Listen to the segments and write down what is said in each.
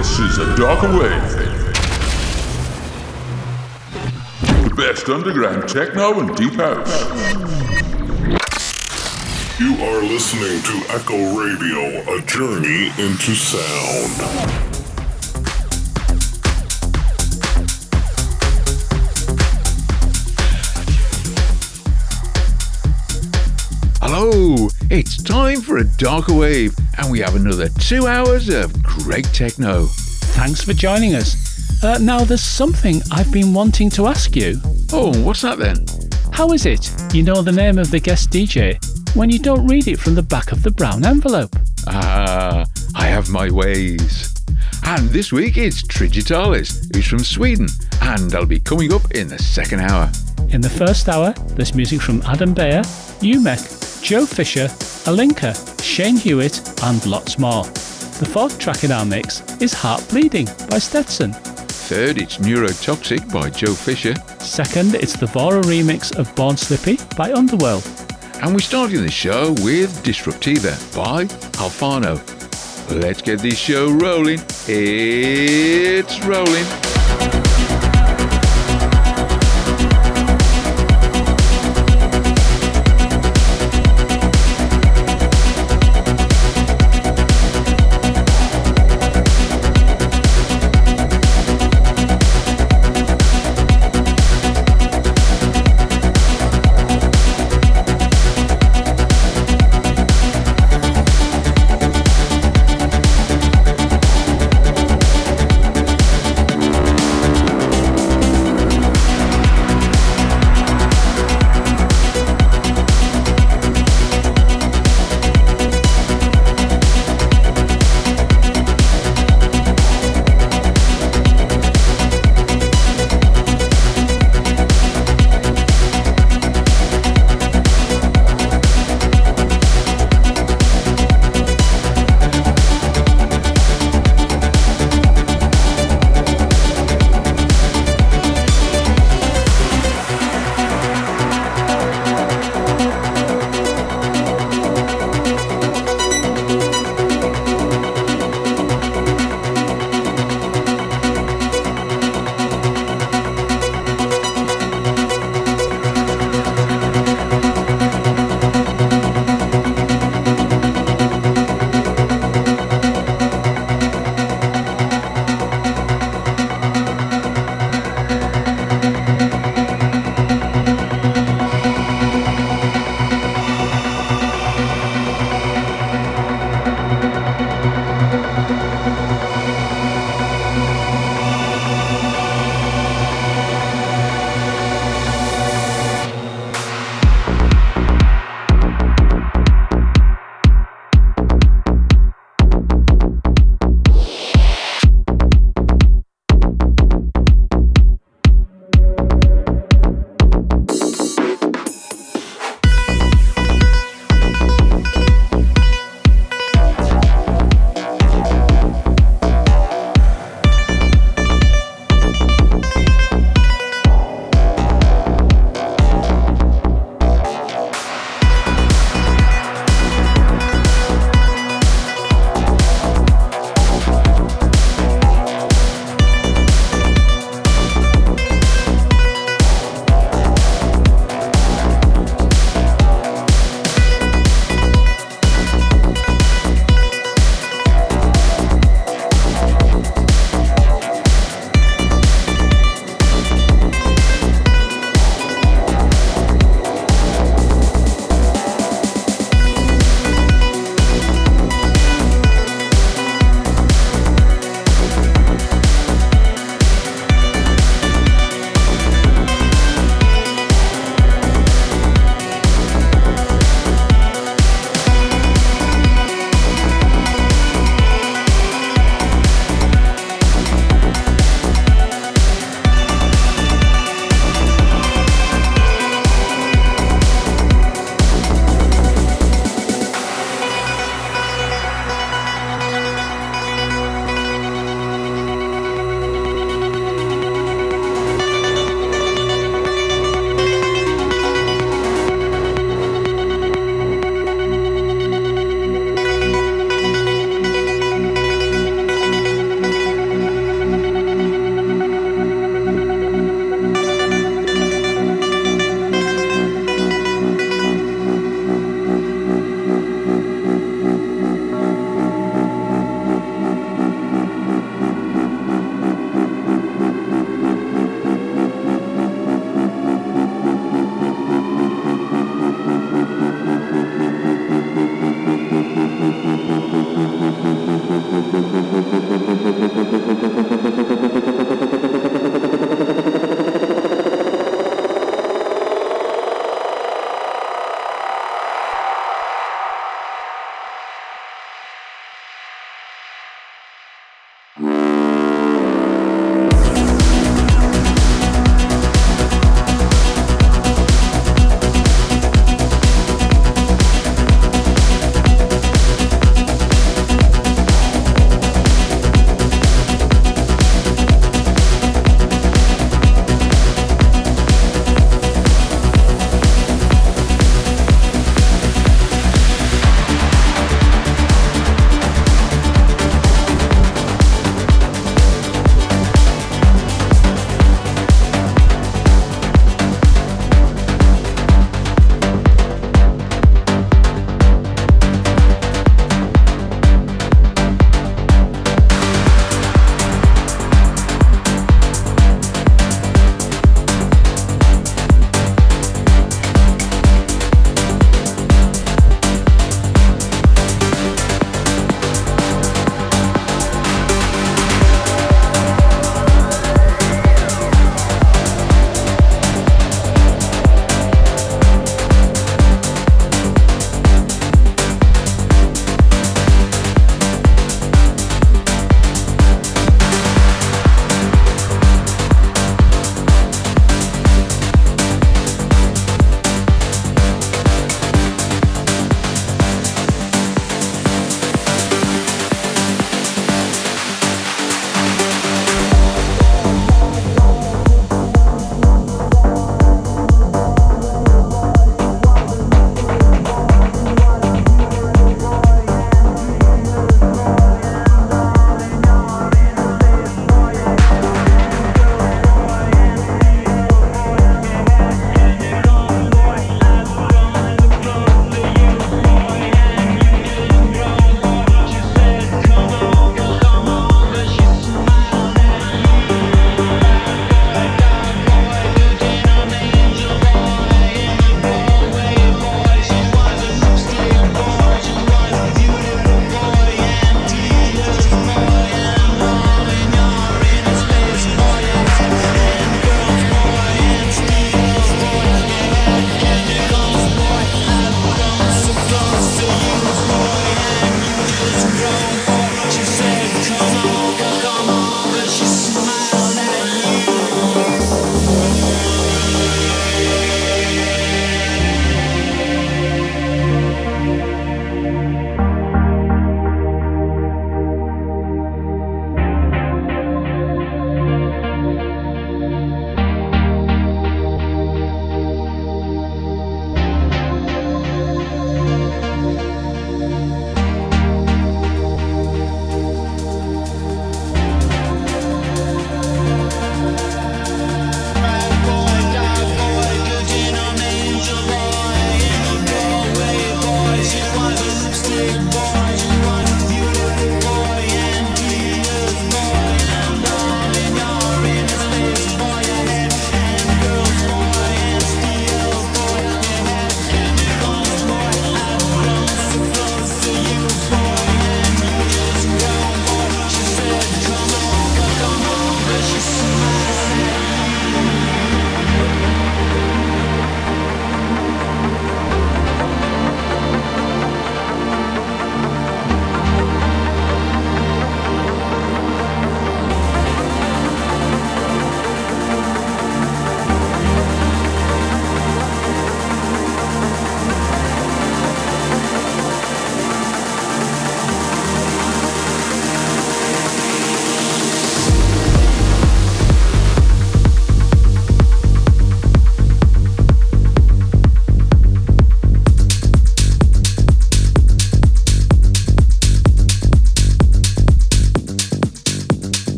This is a darker wave. The best underground techno and deep house. You are listening to Echo Radio, a journey into sound. Hello, it's time for a darker wave, and we have another two hours of great techno. Thanks for joining us. Uh, now, there's something I've been wanting to ask you. Oh, what's that then? How is it you know the name of the guest DJ when you don't read it from the back of the brown envelope? Ah, I have my ways. And this week it's Trigitaliz, who's from Sweden, and I'll be coming up in the second hour. In the first hour, there's music from Adam Beyer, Umek, Joe Fisher, Alinka, Shane Hewitt, and lots more. The fourth track in our mix is Heart Bleeding by Stetson. Third, it's Neurotoxic by Joe Fisher. Second, it's the Vora remix of Born Slippy by Underworld. And we're starting the show with Disruptiva by Alfano. Let's get this show rolling. It's rolling.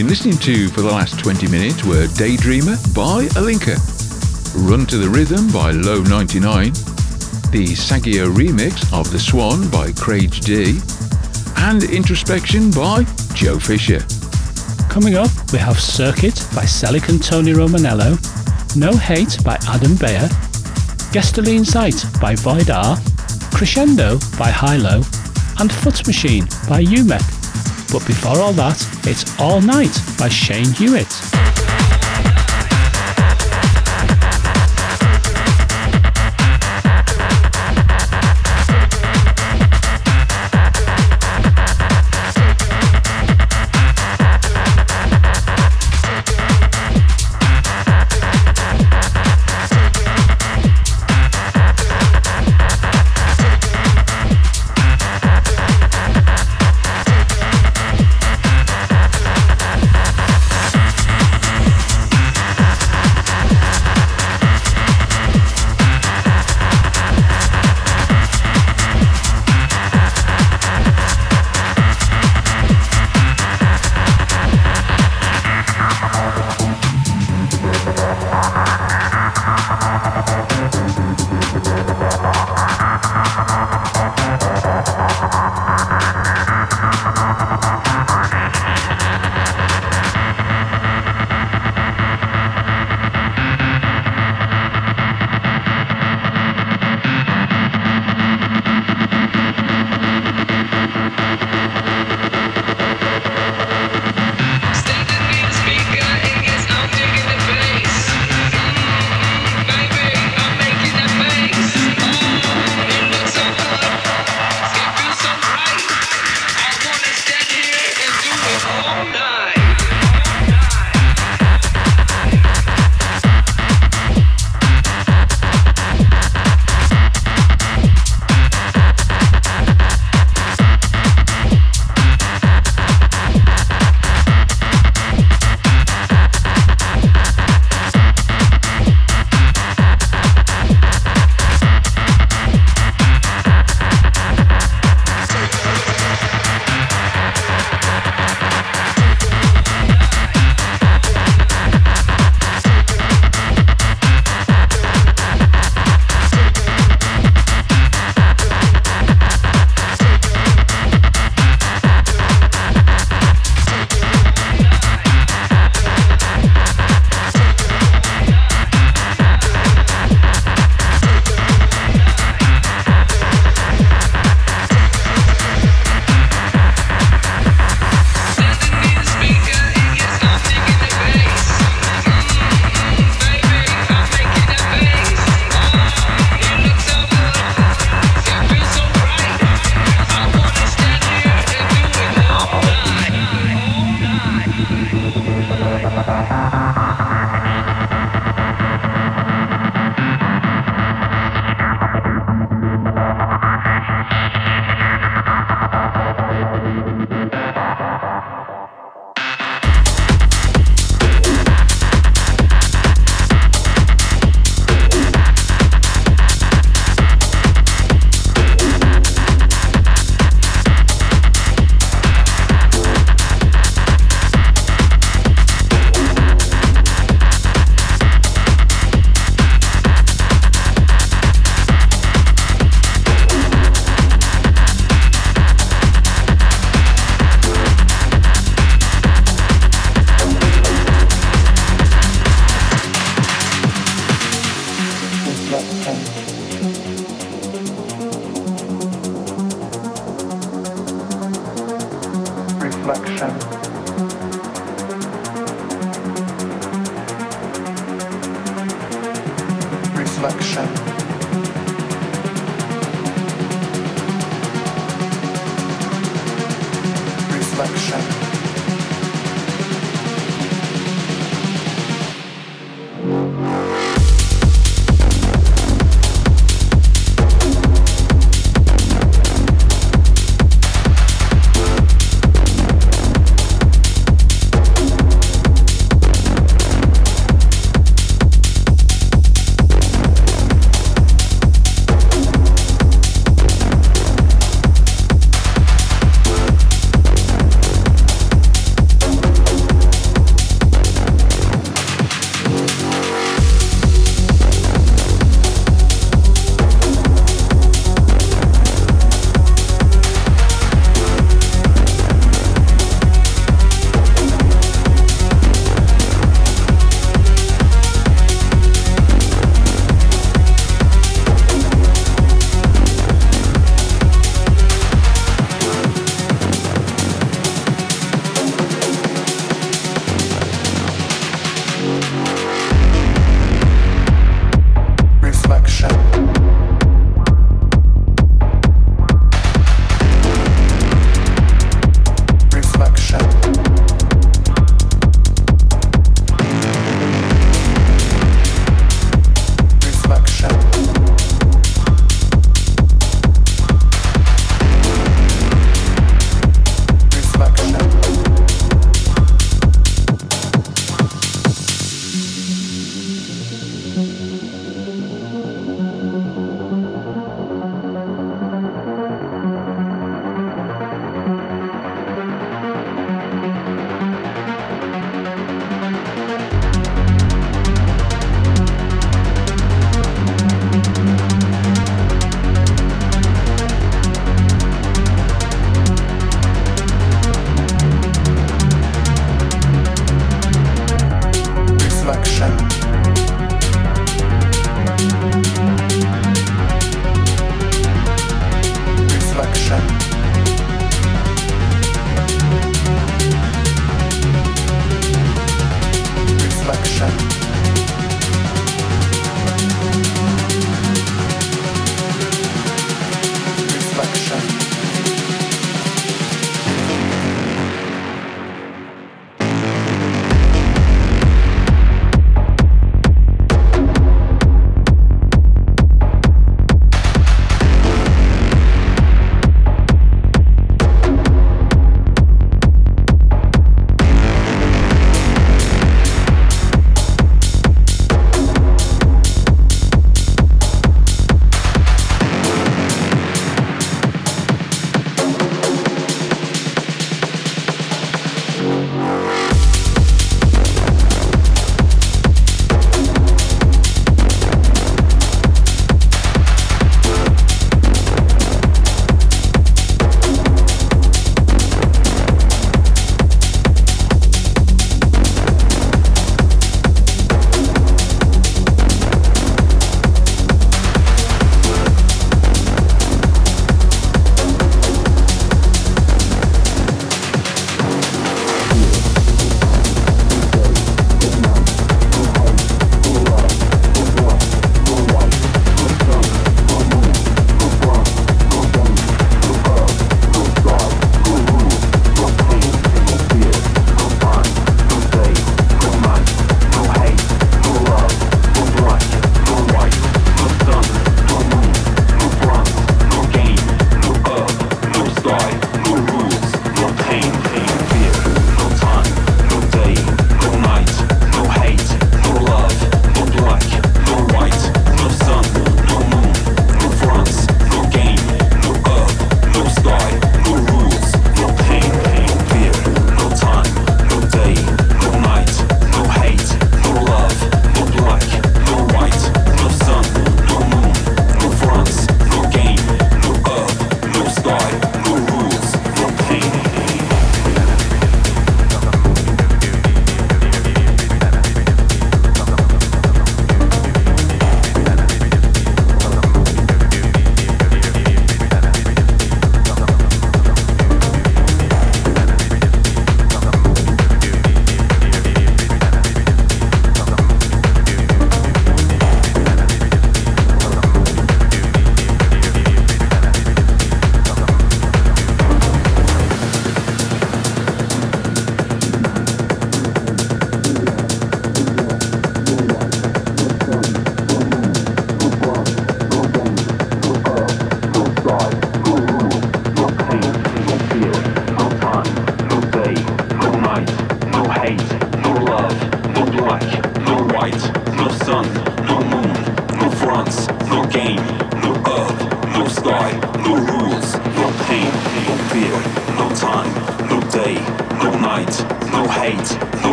Been listening to for the last 20 minutes were Daydreamer by Alinka, Run to the Rhythm by Low 99, the Saggio remix of The Swan by Craig D, and Introspection by Joe Fisher. Coming up, we have Circuit by Selic and Tony Romanello, No Hate by Adam Beyer, Gestaline Sight by Void R, Crescendo by Hi-Lo, and Foot Machine by Umek. But before all that, it's All Night by Shane Hewitt.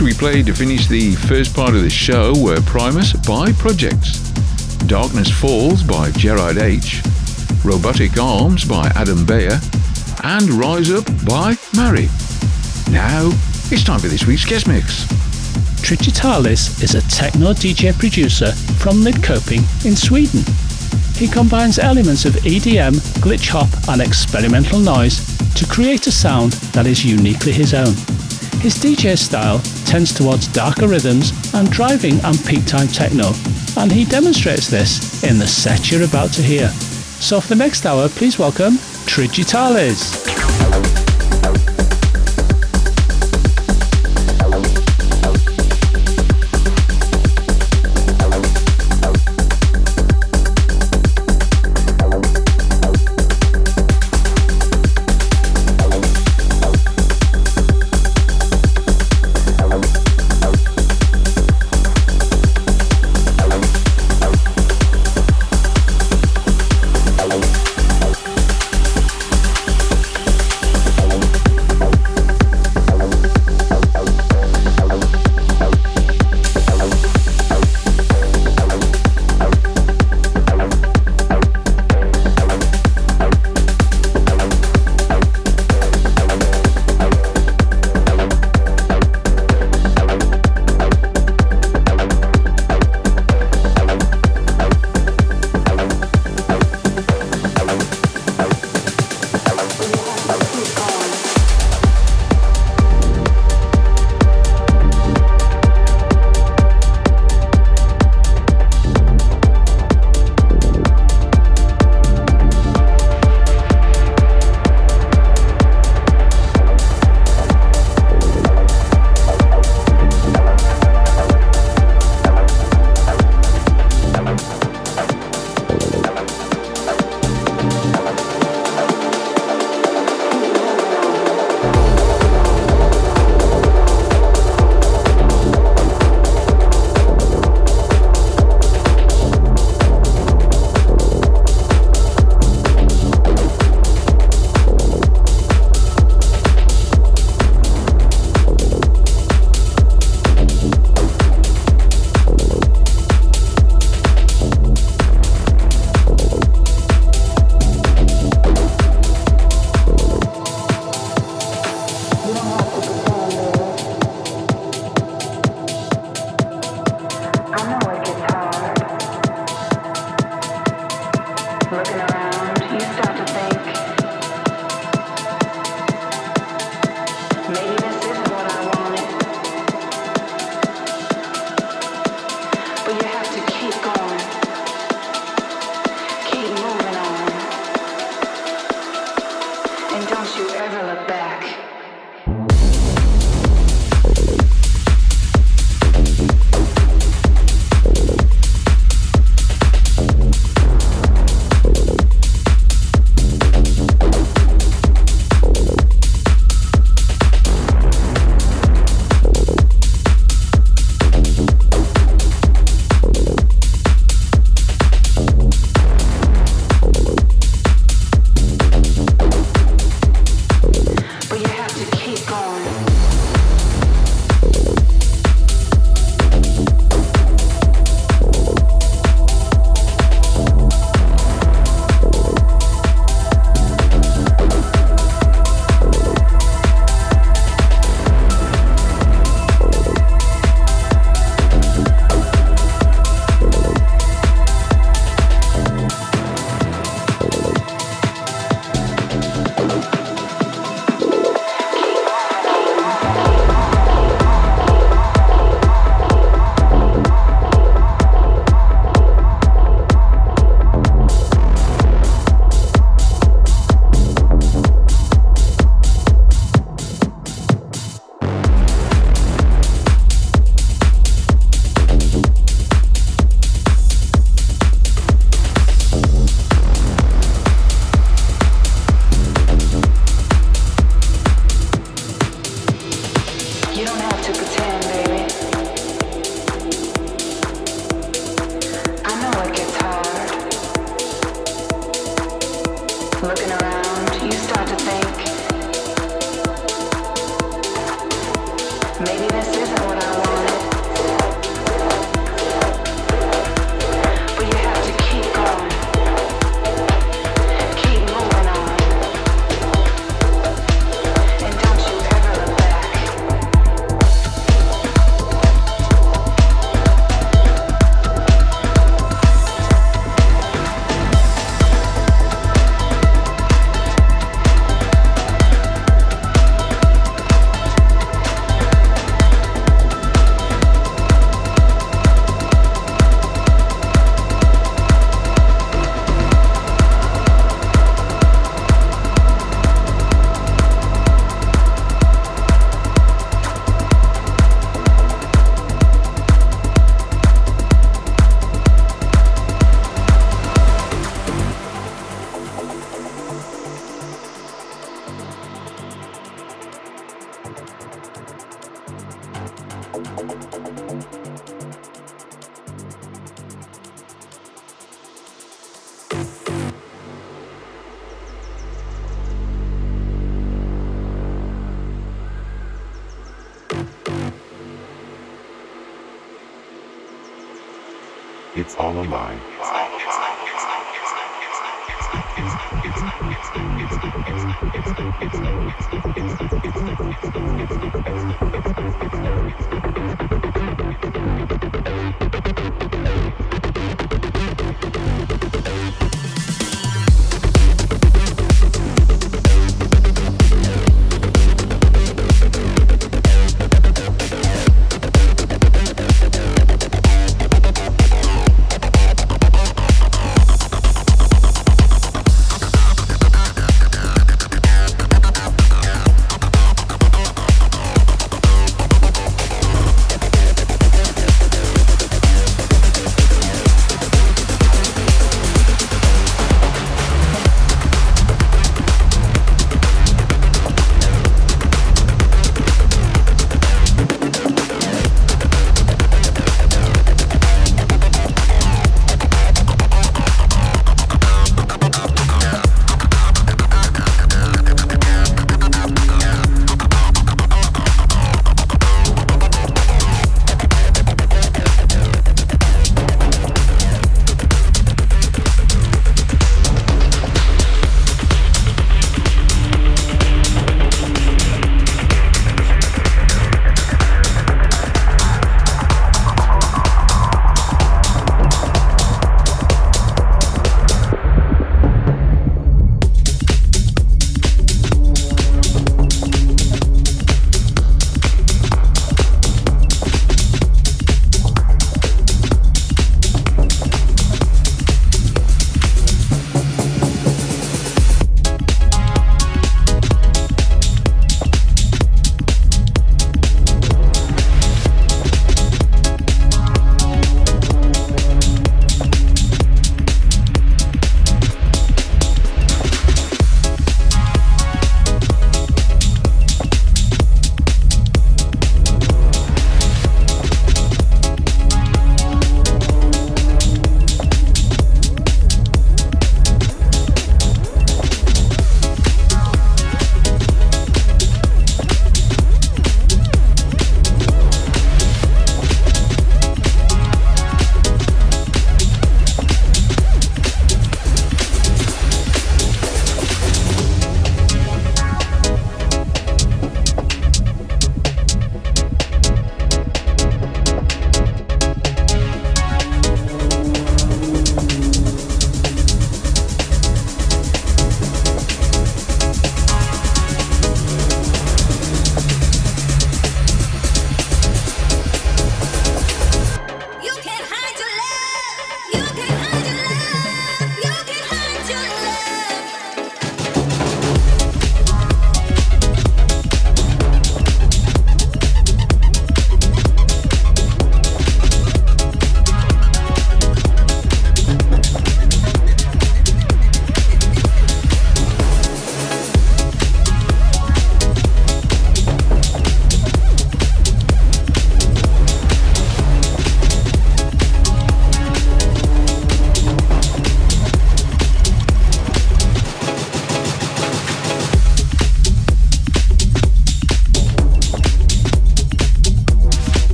We played to finish the first part of the show were Primus by Projects, Darkness Falls by Gerard H., Robotic Arms by Adam Beyer, and Rise Up by Mary. Now, it's time for this week's guest mix. Trigitaliz is a techno DJ producer from Lidköping in Sweden. He combines elements of EDM, glitch hop, and experimental noise to create a sound that is uniquely his own. His DJ style tends towards darker rhythms and driving and peak time techno, and he demonstrates this in the set you're about to hear. So for the next hour, please welcome Trigitaliz.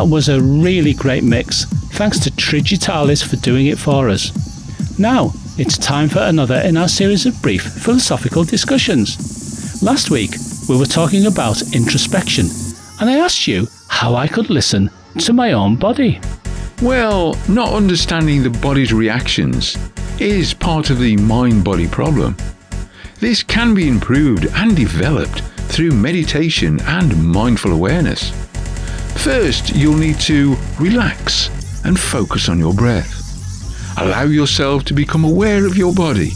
That was a really great mix. Thanks to Trigitaliz for doing it for us. Now, it's time for another in our series of brief philosophical discussions. Last week, we were talking about introspection, and I asked you how I could listen to my own body. Well, not understanding the body's reactions is part of the mind body problem. This can be improved and developed through meditation and mindful awareness. First, you'll need to relax and focus on your breath. Allow yourself to become aware of your body.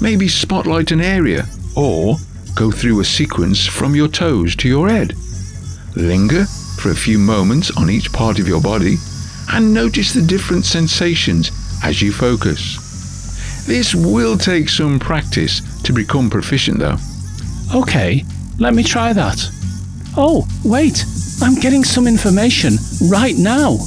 Maybe spotlight an area or go through a sequence from your toes to your head. Linger for a few moments on each part of your body and notice the different sensations as you focus. This will take some practice to become proficient though. Okay, let me try that. Oh, wait, I'm getting some information right now.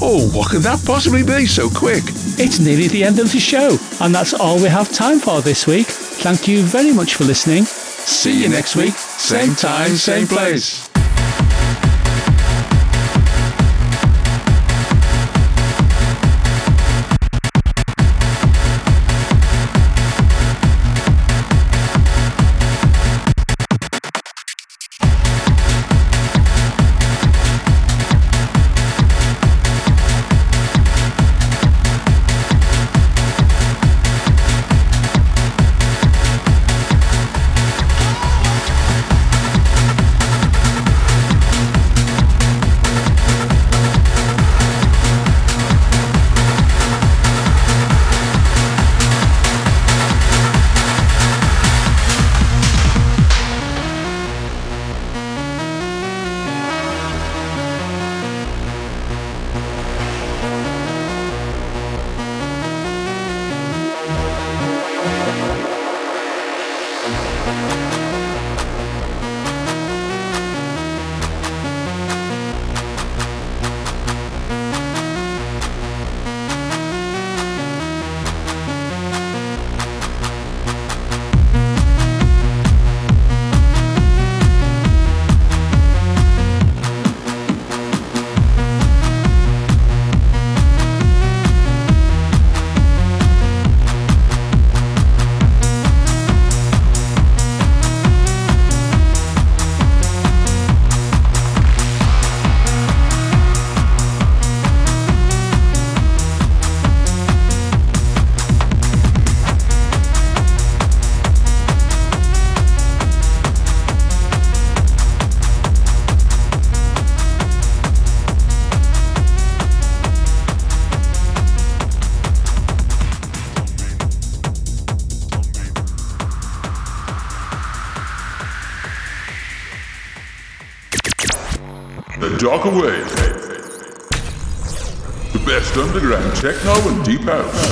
Oh, what could that possibly be so quick? It's nearly the end of the show, and that's all we have time for this week. Thank you very much for listening. See you next week, same time, same place. Techno and deep house.